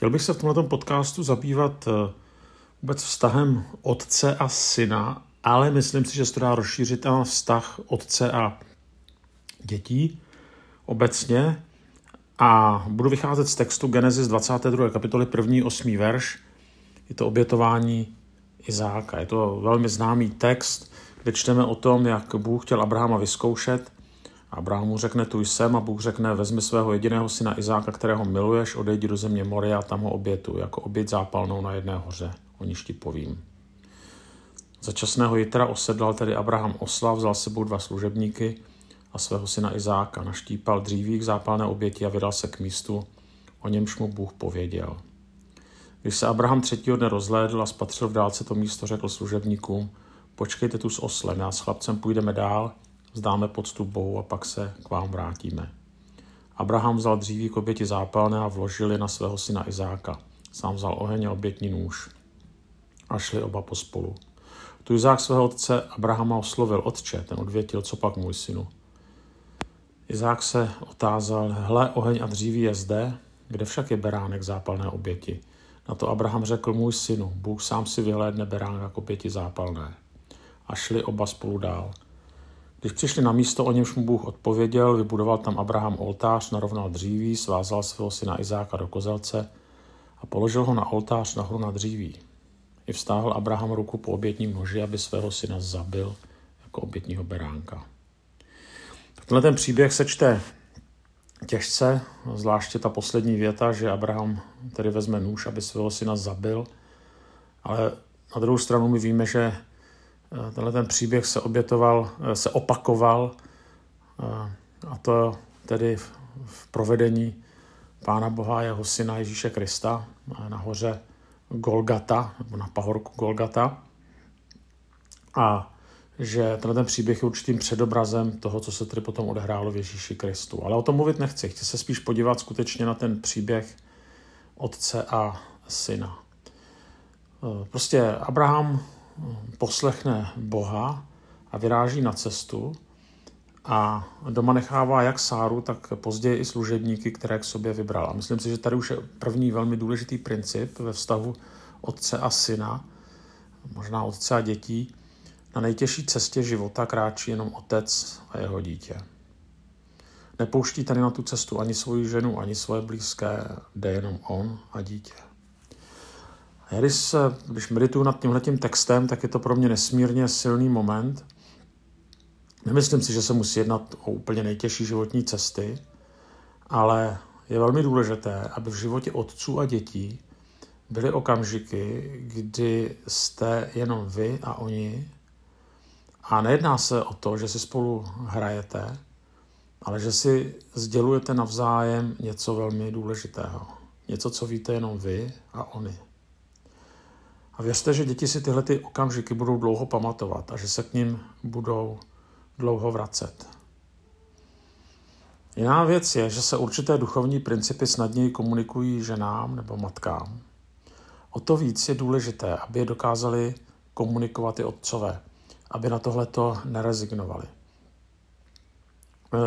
Chtěl bych se v tomto podcastu zabývat eh, vůbec vztahem otce a syna, ale myslím si, že se to dá rozšířit na vztah otce a dětí obecně. A budu vycházet z textu Genesis 22. kapitoly 1. 8. verš. Je to obětování Izáka. Je to velmi známý text, kde čteme o tom, jak Bůh chtěl Abrahama vyzkoušet Abraham mu řekne, tu jsem a Bůh řekne, vezmi svého jediného syna Izáka, kterého miluješ, odejdi do země Moria a tam ho obětu, jako obět zápalnou na jedné hoře, o níž ti povím. Za časného jitra osedlal tedy Abraham osla, vzal sebou dva služebníky a svého syna Izáka, naštípal dříví k zápalné oběti a vydal se k místu, o němž mu Bůh pověděl. Když se Abraham třetího dne rozhlédl a spatřil v dálce to místo, řekl služebníkům, počkejte tu s oslem, já s chlapcem půjdeme dál vzdáme poctu Bohu a pak se k vám vrátíme. Abraham vzal dříví k oběti zápalné a vložil je na svého syna Izáka. Sám vzal oheň a obětní nůž. A šli oba pospolu. Tu Izák svého otce Abrahama oslovil otče, ten odvětil, co pak můj synu. Izák se otázal, hle, oheň a dříví je zde, kde však je beránek zápalné oběti. Na to Abraham řekl, můj synu, Bůh sám si vyhlédne beránek k oběti zápalné. A šli oba spolu dál. Když přišli na místo, o němž mu Bůh odpověděl, vybudoval tam Abraham oltář, narovnal dříví, svázal svého syna Izáka do kozelce a položil ho na oltář nahoru na dříví. I vstáhl Abraham ruku po obětním noži, aby svého syna zabil jako obětního beránka. Tenhle ten příběh se čte těžce, zvláště ta poslední věta, že Abraham tedy vezme nůž, aby svého syna zabil, ale na druhou stranu my víme, že tenhle ten příběh se obětoval, eh, se opakoval eh, a to tedy v provedení Pána Boha a jeho syna Ježíše Krista na hoře Golgata, nebo na pahorku Golgata. A že tenhle ten příběh je určitým předobrazem toho, co se tedy potom odehrálo v Ježíši Kristu. Ale o tom mluvit nechci. Chci se spíš podívat skutečně na ten příběh otce a syna. Prostě Abraham poslechne Boha a vyráží na cestu a doma nechává jak Sáru, tak později i služebníky, které k sobě vybral. A myslím si, že tady už je první velmi důležitý princip ve vztahu otce a syna, možná otce a dětí. Na nejtěžší cestě života kráčí jenom otec a jeho dítě. Nepouští tady na tu cestu ani svoji ženu, ani svoje blízké, jde jenom on a dítě. Když, když medituju nad tímhletím textem, tak je to pro mě nesmírně silný moment. Nemyslím si, že se musí jednat o úplně nejtěžší životní cesty, ale je velmi důležité, aby v životě otců a dětí byly okamžiky, kdy jste jenom vy a oni. A nejedná se o to, že si spolu hrajete, ale že si sdělujete navzájem něco velmi důležitého. Něco, co víte jenom vy a oni. A věřte, že děti si tyhle ty okamžiky budou dlouho pamatovat a že se k ním budou dlouho vracet. Jiná věc je, že se určité duchovní principy snadněji komunikují ženám nebo matkám. O to víc je důležité, aby je dokázali komunikovat i otcové, aby na tohleto nerezignovali.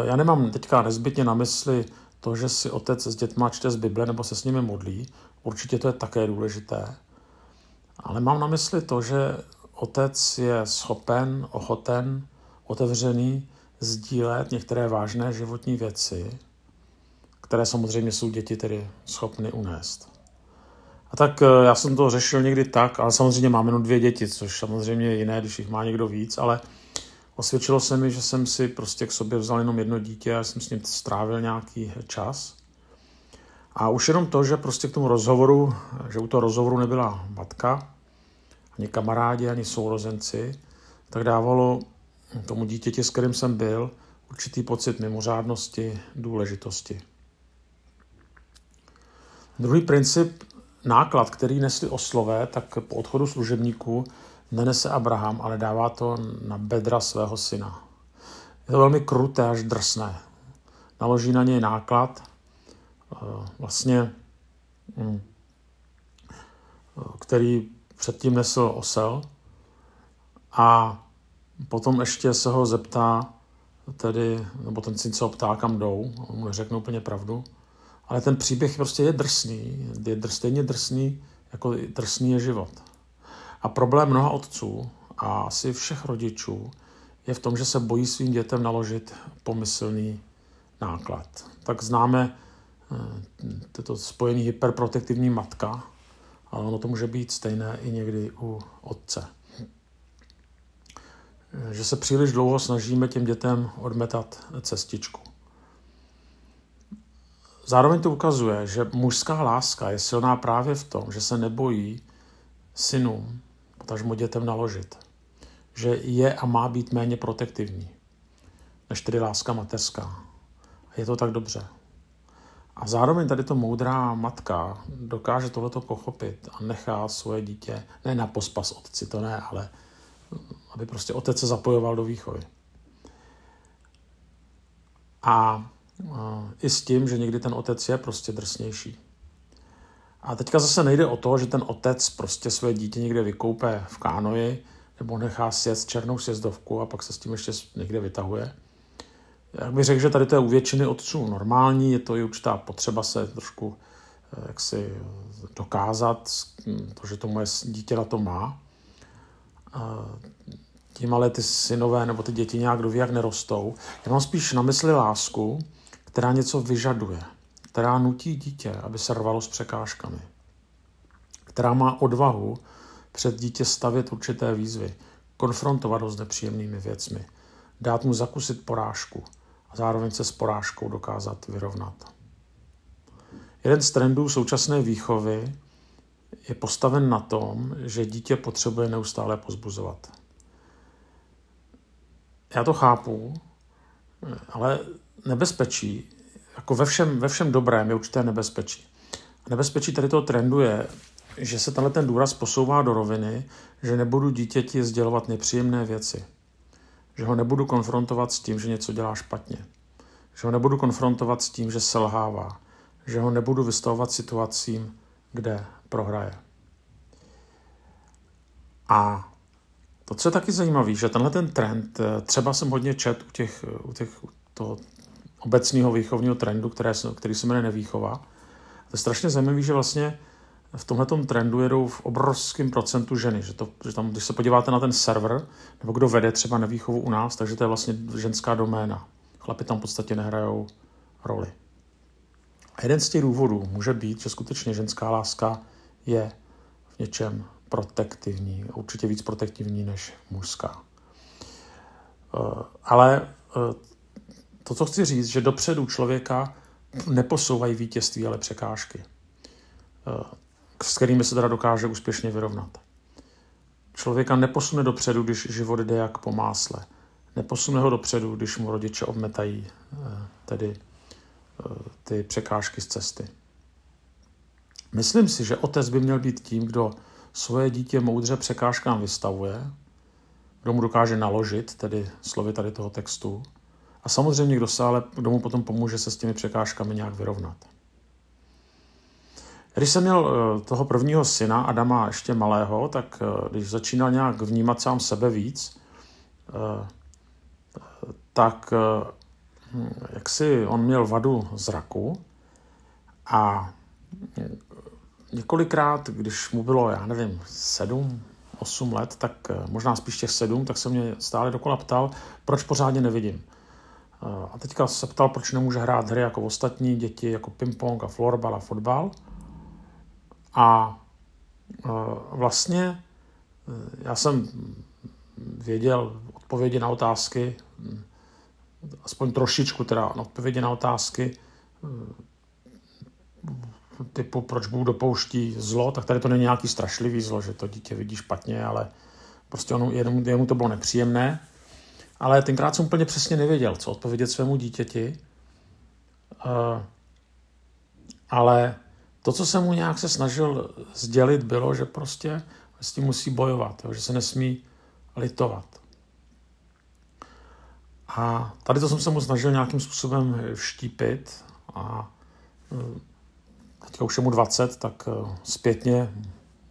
Já nemám teďka nezbytně na mysli to, že si otec s dětma čte z Bible nebo se s nimi modlí. Určitě to je také důležité. Ale mám na mysli to, že otec je schopen, ochoten, otevřený sdílet některé vážné životní věci, které samozřejmě jsou děti tedy schopny unést. A tak eh, já jsem to řešil někdy tak, ale samozřejmě mám jenom dvě děti, což samozřejmě je jiné, když jich má někdo víc, ale osvědčilo se mi, že jsem si prostě k sobě vzal jenom jedno dítě a jsem s ním strávil nějaký čas. A už jenom to, že prostě k tomu rozhovoru, že u toho rozhovoru nebyla matka, ani kamarádi, ani sourozenci, tak dávalo tomu dítěti, s kterým jsem byl, určitý pocit mimořádnosti, důležitosti. Druhý princip, náklad, který nesli oslové, tak po odchodu služebníků nenese Abraham, ale dává to na bedra svého syna. Je to velmi kruté až drsné. Naloží na něj náklad, vlastně, hm, který předtím nesl osel a potom ještě se ho zeptá, tedy, nebo ten syn se ho ptá, kam jdou, on mu neřekne úplně pravdu, Ale ten příběh prostě je drsný, je drs, stejně drsný, jako drsný je život. A problém mnoha otců a asi všech rodičů je v tom, že se bojí svým dětem naložit pomyslný náklad. Tak známe toto spojený hyperprotektivní matka, ale ono to může být stejné i někdy u otce. Že se příliš dlouho snažíme těm dětem odmetat cestičku. Zároveň to ukazuje, že mužská láska je silná právě v tom, že se nebojí synům, potažmo dětem naložit. Že je a má být méně protektivní, než tedy láska mateřská. A je to tak dobře. A zároveň tady to moudrá matka dokáže tohleto pochopit a nechá svoje dítě, ne na pospas otci, to ne, ale aby prostě otec se zapojoval do výchovy. A i s tím, že někdy ten otec je prostě drsnější. A teďka zase nejde o to, že ten otec prostě své dítě někde vykoupe v kánoji nebo nechá sjet černou sjezdovku a pak se s tím ještě někde vytahuje. Já bych řekl, že tady to je u většiny otců normální, je to i určitá potřeba se trošku eh, jak si dokázat, to, že to moje dítě na to má. Tím ale ty synové nebo ty děti nějak doví, jak nerostou. Já mám spíš na mysli lásku, která něco vyžaduje, která nutí dítě, aby se rvalo s překážkami, která má odvahu před dítě stavět určité výzvy, konfrontovat ho s nepříjemnými věcmi, dát mu zakusit porážku a zároveň se s porážkou dokázat vyrovnat. Jeden z trendů současné výchovy je postaven na tom, že dítě potřebuje neustále pozbuzovat. Já to chápu, ale nebezpečí, jako ve všem, ve všem dobrém je určité nebezpečí. A nebezpečí tady toho trendu je, že se tenhle ten důraz posouvá do roviny, že nebudu dítěti sdělovat nepříjemné věci. Že ho nebudu konfrontovat s tím, že něco dělá špatně. Že ho nebudu konfrontovat s tím, že selhává. Že ho nebudu vystavovat situacím, kde prohraje. A to, co je taky zajímavé, že tenhle ten trend, eh, třeba jsem hodně čet u těch, u těch toho obecného výchovního trendu, které, který se jmenuje nevýchova. To je strašně zajímavé, že vlastně v tomhle trendu jedou v obrovském procentu ženy. Že, to, že tam, když se podíváte na ten server, nebo kdo vede třeba nevýchovu u nás, takže to je vlastně ženská doména. Chlapi tam v podstatě nehrajou roli. A jeden z těch důvodů může být, že skutečně ženská láska je v něčem protektivní, určitě víc protektivní než mužská. Eh, ale eh, to, co chci říct, že dopředu člověka neposouvají vítězství, ale překážky, eh, s kterými se teda dokáže úspěšně vyrovnat. Člověka neposune dopředu, když život jde jak po másle. Neposune ho dopředu, když mu rodiče obmetají tedy ty překážky z cesty. Myslím si, že otec by měl být tím, kdo svoje dítě moudře překážkám vystavuje, kdo mu dokáže naložit, tedy slovy tady toho textu, a samozřejmě kdo, se ale, kdo mu potom pomůže se s těmi překážkami nějak vyrovnat. Když jsem měl eh, toho prvního syna, Adama ještě malého, tak eh, když začínal nějak vnímat sám sebe víc, eh, tak jak si on měl vadu zraku a několikrát, když mu bylo, já nevím, sedm, osm let, tak možná spíš těch sedm, tak se mě stále dokola ptal, proč pořádně nevidím. A teďka se ptal, proč nemůže hrát hry jako ostatní děti, jako ping-pong a florbal a fotbal. A eh, vlastně já jsem věděl odpovědi na otázky, hm, aspoň trošičku teda odpovědi na otázky, typu, proč Bůh dopouští zlo, tak tady to není nějaký strašlivý zlo, že to dítě vidí špatně, ale prostě ono, jemu, jemu to bylo nepříjemné. Ale tenkrát jsem úplně přesně nevěděl, co odpovědět svému dítěti. Ale to, co jsem mu nějak se snažil sdělit, bylo, že prostě s tím musí bojovat, jo, že se nesmí litovat. A tady to jsem se mu snažil nějakým způsobem vštípit a uh, teďka už je mu 20, tak eh, zpětně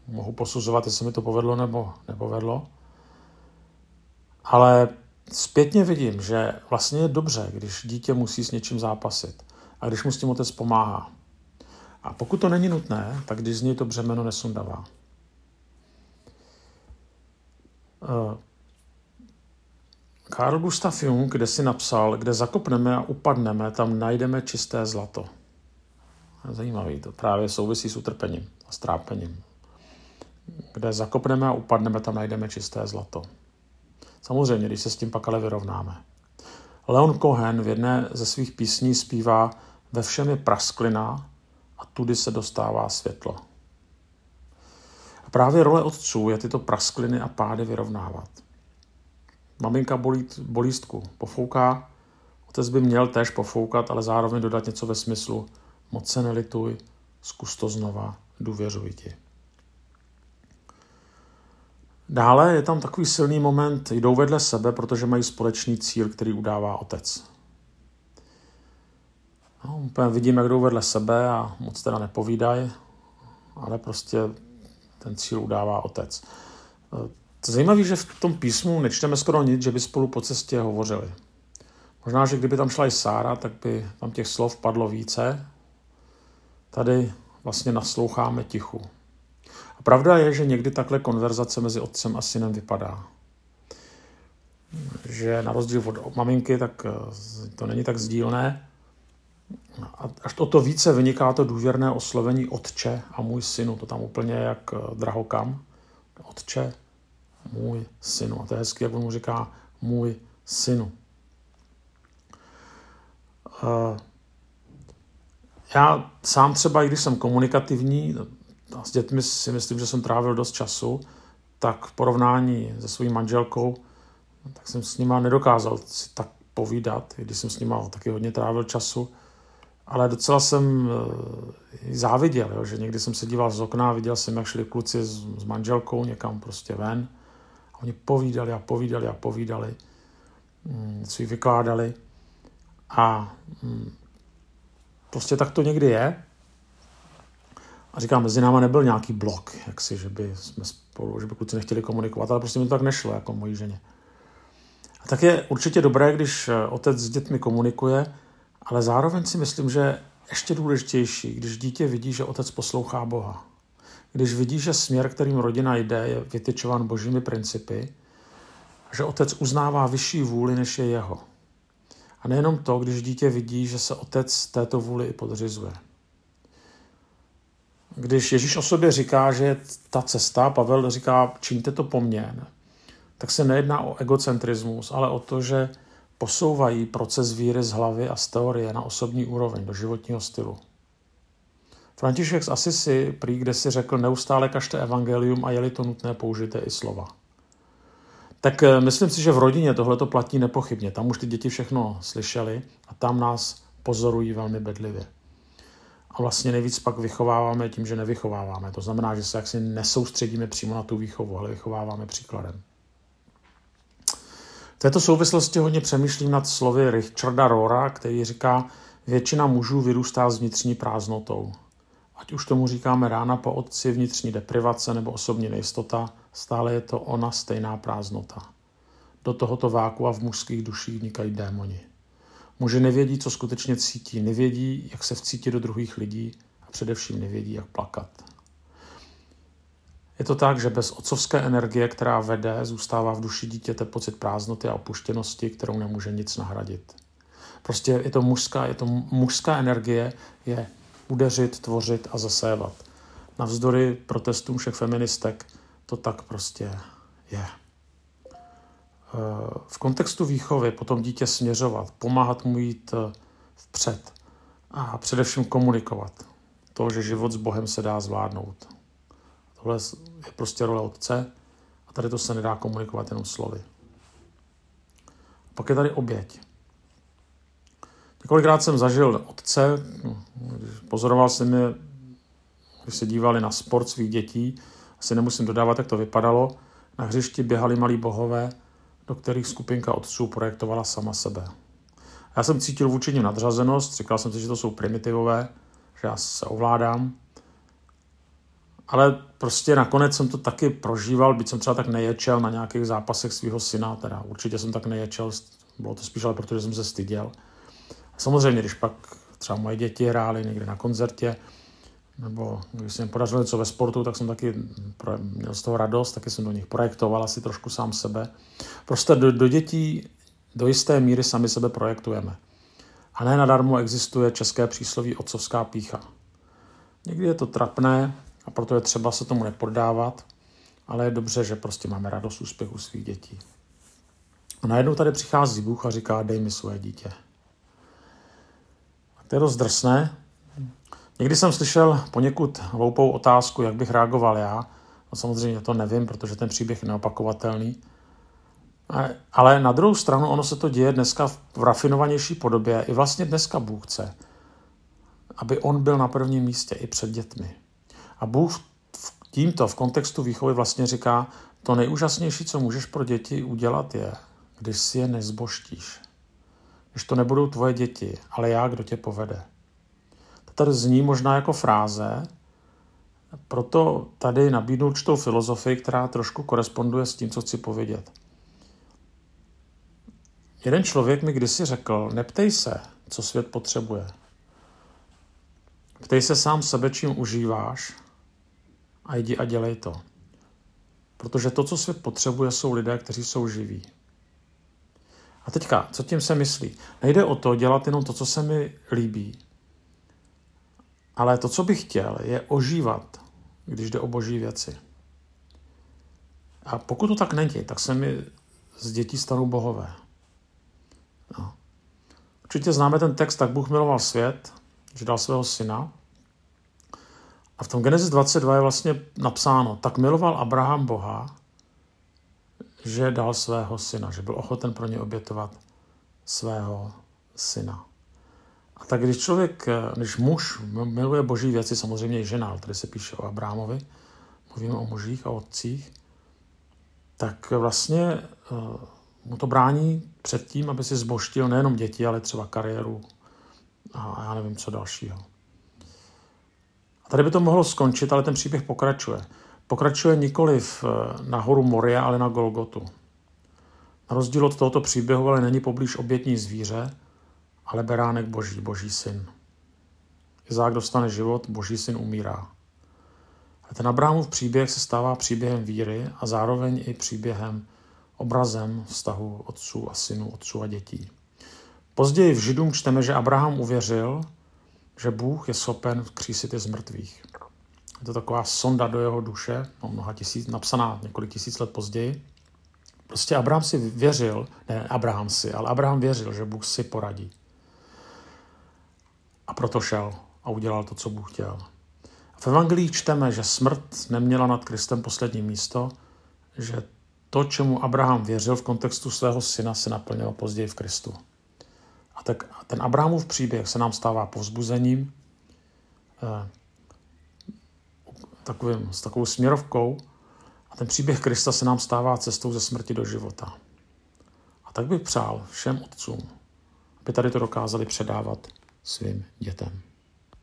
mohu posuzovat, jestli mi to povedlo nebo nepovedlo. Ale zpětně vidím, že vlastně je dobře, když dítě musí s něčím zápasit a když mu s tím otec pomáhá. A pokud to není nutné, tak Disney to břemeno nesundává. Uh, Karl Gustav Jung, kde si napsal, kde zakopneme a upadneme, tam najdeme čisté zlato. Zajímavý, to právě souvisí s utrpením a strápením. Kde zakopneme a upadneme, tam najdeme čisté zlato. Samozřejmě, když se s tím pak ale vyrovnáme. Leon Cohen v jedné ze svých písní zpívá Ve všem je prasklina tudy se dostává světlo. A právě role otců je tyto praskliny a pády vyrovnávat. Maminka bolí bolístku, pofouká, otec by měl též pofoukat, ale zároveň dodat něco ve smyslu moc se nelituj, zkus to znova, důvěřuj ti. Dále je tam takový silný moment, jdou vedle sebe, protože mají společný cíl, který udává otec. No, úplně vidím, jak jdou vedle sebe a moc teda nepovídají, ale prostě ten cíl udává otec. To zajímavé, že v tom písmu nečteme skoro nic, že by spolu po cestě hovořili. Možná, že kdyby tam šla i Sára, tak by tam těch slov padlo více. Tady vlastně nasloucháme tichu. A pravda je, že někdy takhle konverzace mezi otcem a synem vypadá. Že na rozdíl od maminky, tak eh, to není tak sdílné. Až to, to více vyniká to důvěrné oslovení otče a můj synu. To tam úplně jak eh, drahokam. Otče, můj synu. A to je hezky, jak on mu říká můj synu. Uh, já sám třeba, i když jsem komunikativní, a s dětmi si myslím, že jsem trávil dost času, tak v porovnání se svou manželkou, tak jsem s nima nedokázal si tak povídat, i když jsem s nima taky hodně trávil času, ale docela jsem eh, záviděl, jo, že někdy jsem se díval z okna a viděl jsem, jak šli kluci s, s manželkou někam prostě ven. A oni povídali a povídali a povídali, mm, co jí vykládali. A mm, prostě tak to někdy je. A říkám, mezi náma nebyl nějaký blok, jaksi, že by jsme spolu, že by kluci nechtěli komunikovat, ale prostě mi to tak nešlo, jako mojí ženě. A tak je určitě dobré, když eh, otec s dětmi komunikuje, ale zároveň si myslím, že ještě důležitější, když dítě vidí, že otec poslouchá Boha. Když vidí, že směr, kterým rodina jde, je vytyčován božími principy, že otec uznává vyšší vůli, než je jeho. A nejenom to, když dítě vidí, že se otec této vůli i podřizuje. Když Ježíš o sobě říká, že je ta cesta, Pavel říká, čiňte to po mně, tak se nejedná o egocentrismus, ale o to, že posouvají proces víry z hlavy a z teorie na osobní úroveň, do životního stylu. František z Asisi prý kde si řekl, neustále kažte evangelium a je-li to nutné, použijte i slova. Tak eh, myslím si, že v rodině tohle to platí nepochybně. Tam už ty děti všechno slyšeli a tam nás pozorují velmi bedlivě. A vlastně nejvíc pak vychováváme tím, že nevychováváme. To znamená, že se jaksi nesoustředíme přímo na tu výchovu, ale vychováváme příkladem. Této souvislosti hodně přemýšlím nad slovy Richarda Rora, který říká, většina mužů vyrůstá s vnitřní prázdnotou. Ať už tomu říkáme rána po otci, vnitřní deprivace nebo osobní nejistota, stále je to ona stejná prázdnota. Do tohoto váku a v mužských duších vnikají démoni. Muži nevědí, co skutečně cítí, nevědí, jak se vcítit do druhých lidí a především nevědí, jak plakat. Je to tak, že bez otcovské energie, která vede, zůstává v duši dítěte pocit prázdnoty a opuštěnosti, kterou nemůže nic nahradit. Prostě je to mužská, je to mužská energie, je udeřit, tvořit a zasévat. Navzdory protestům všech feministek to tak prostě je. V kontextu výchovy potom dítě směřovat, pomáhat mu jít eh, vpřed a především komunikovat. To, že život s Bohem se dá zvládnout. Tohle je prostě role otce a tady to se nedá komunikovat jenom slovy. Pak je tady oběť. Několikrát jsem zažil otce, pozoroval jsem je, když se dívali na sport svých dětí, asi nemusím dodávat, jak to vypadalo, na hřišti běhali malí bohové, do kterých skupinka otců projektovala sama sebe. Já jsem cítil vůči nim nadřazenost, říkal jsem si, že to jsou primitivové, že já se ovládám, ale prostě nakonec jsem to taky prožíval, byť jsem třeba tak neječel na nějakých zápasech svého syna, teda určitě jsem tak neječel, bylo to spíš ale protože jsem se styděl. A samozřejmě, když pak třeba moje děti hrály někde na koncertě, nebo když se mi podařilo něco ve sportu, tak jsem taky měl z toho radost, taky jsem do nich projektoval asi trošku sám sebe. Prostě do, do dětí do jisté míry sami sebe projektujeme. A ne nadarmo existuje české přísloví otcovská pícha. Někdy je to trapné a proto je třeba se tomu nepoddávat, ale je dobře, že prostě máme radost úspěchu svých dětí. A najednou tady přichází Bůh a říká, dej mi svoje dítě. A to je dost drsné. Někdy jsem slyšel poněkud hloupou otázku, jak bych reagoval já. No samozřejmě to nevím, protože ten příběh je neopakovatelný. Ale na druhou stranu ono se to děje dneska v rafinovanější podobě. I vlastně dneska Bůh chce, aby on byl na prvním místě i před dětmi. A Bůh tímto v kontextu výchovy vlastně říká, to nejúžasnější, co můžeš pro děti udělat, je, když si je nezboštíš. Když to nebudou tvoje děti, ale já, kdo tě povede. To tady zní možná jako fráze, proto tady nabídnu určitou filozofii, která trošku koresponduje s tím, co chci povědět. Jeden člověk mi kdysi řekl, neptej se, co svět potřebuje. Ptej se sám sebe, čím užíváš a jdi a dělej to. Protože to, co svět potřebuje, jsou lidé, kteří jsou živí. A teďka, co tím se myslí? Nejde o to dělat jenom to, co se mi líbí, ale to, co bych chtěl, je ožívat, když jde o boží věci. A pokud to tak není, tak se mi z dětí stanou bohové. No. Určitě známe ten text, tak Bůh miloval svět, že dal svého syna. A v tom Genesis 22 je vlastně napsáno, tak miloval Abraham Boha, že dal svého syna, že byl ochoten pro ně obětovat svého syna. A tak když člověk, když muž miluje boží věci, samozřejmě i žena, ale tady se píše o Abrámovi, mluvíme o mužích a otcích, tak vlastně eh, mu to brání před tím, aby si zboštil nejenom děti, ale třeba kariéru a já nevím, co dalšího. Tady by to mohlo skončit, ale ten příběh pokračuje. Pokračuje nikoliv eh, na horu Moria, ale na Golgotu. Na rozdíl od tohoto příběhu ale není poblíž obětní zvíře, ale beránek boží, boží syn. Izák dostane život, boží syn umírá. A ten Abrahamův příběh se stává příběhem víry a zároveň i příběhem obrazem vztahu otců a synů, otců a dětí. Později v Židům čteme, že Abraham uvěřil, že Bůh je schopen křísit je z mrtvých. Je to taková sonda do jeho duše, no mnoha tisíc, napsaná několik tisíc let později. Prostě Abraham si věřil, ne Abraham si, ale Abraham věřil, že Bůh si poradí. A proto šel a udělal to, co Bůh chtěl. V Evangelii čteme, že smrt neměla nad Kristem poslední místo, že to, čemu Abraham věřil v kontextu svého syna, se naplnilo později v Kristu. A tak ten Abrahamův příběh se nám stává povzbuzením, eh, takovým, s takovou směrovkou a ten příběh Krista se nám stává cestou ze smrti do života. A tak bych přál všem otcům, aby tady to dokázali předávat svým dětem.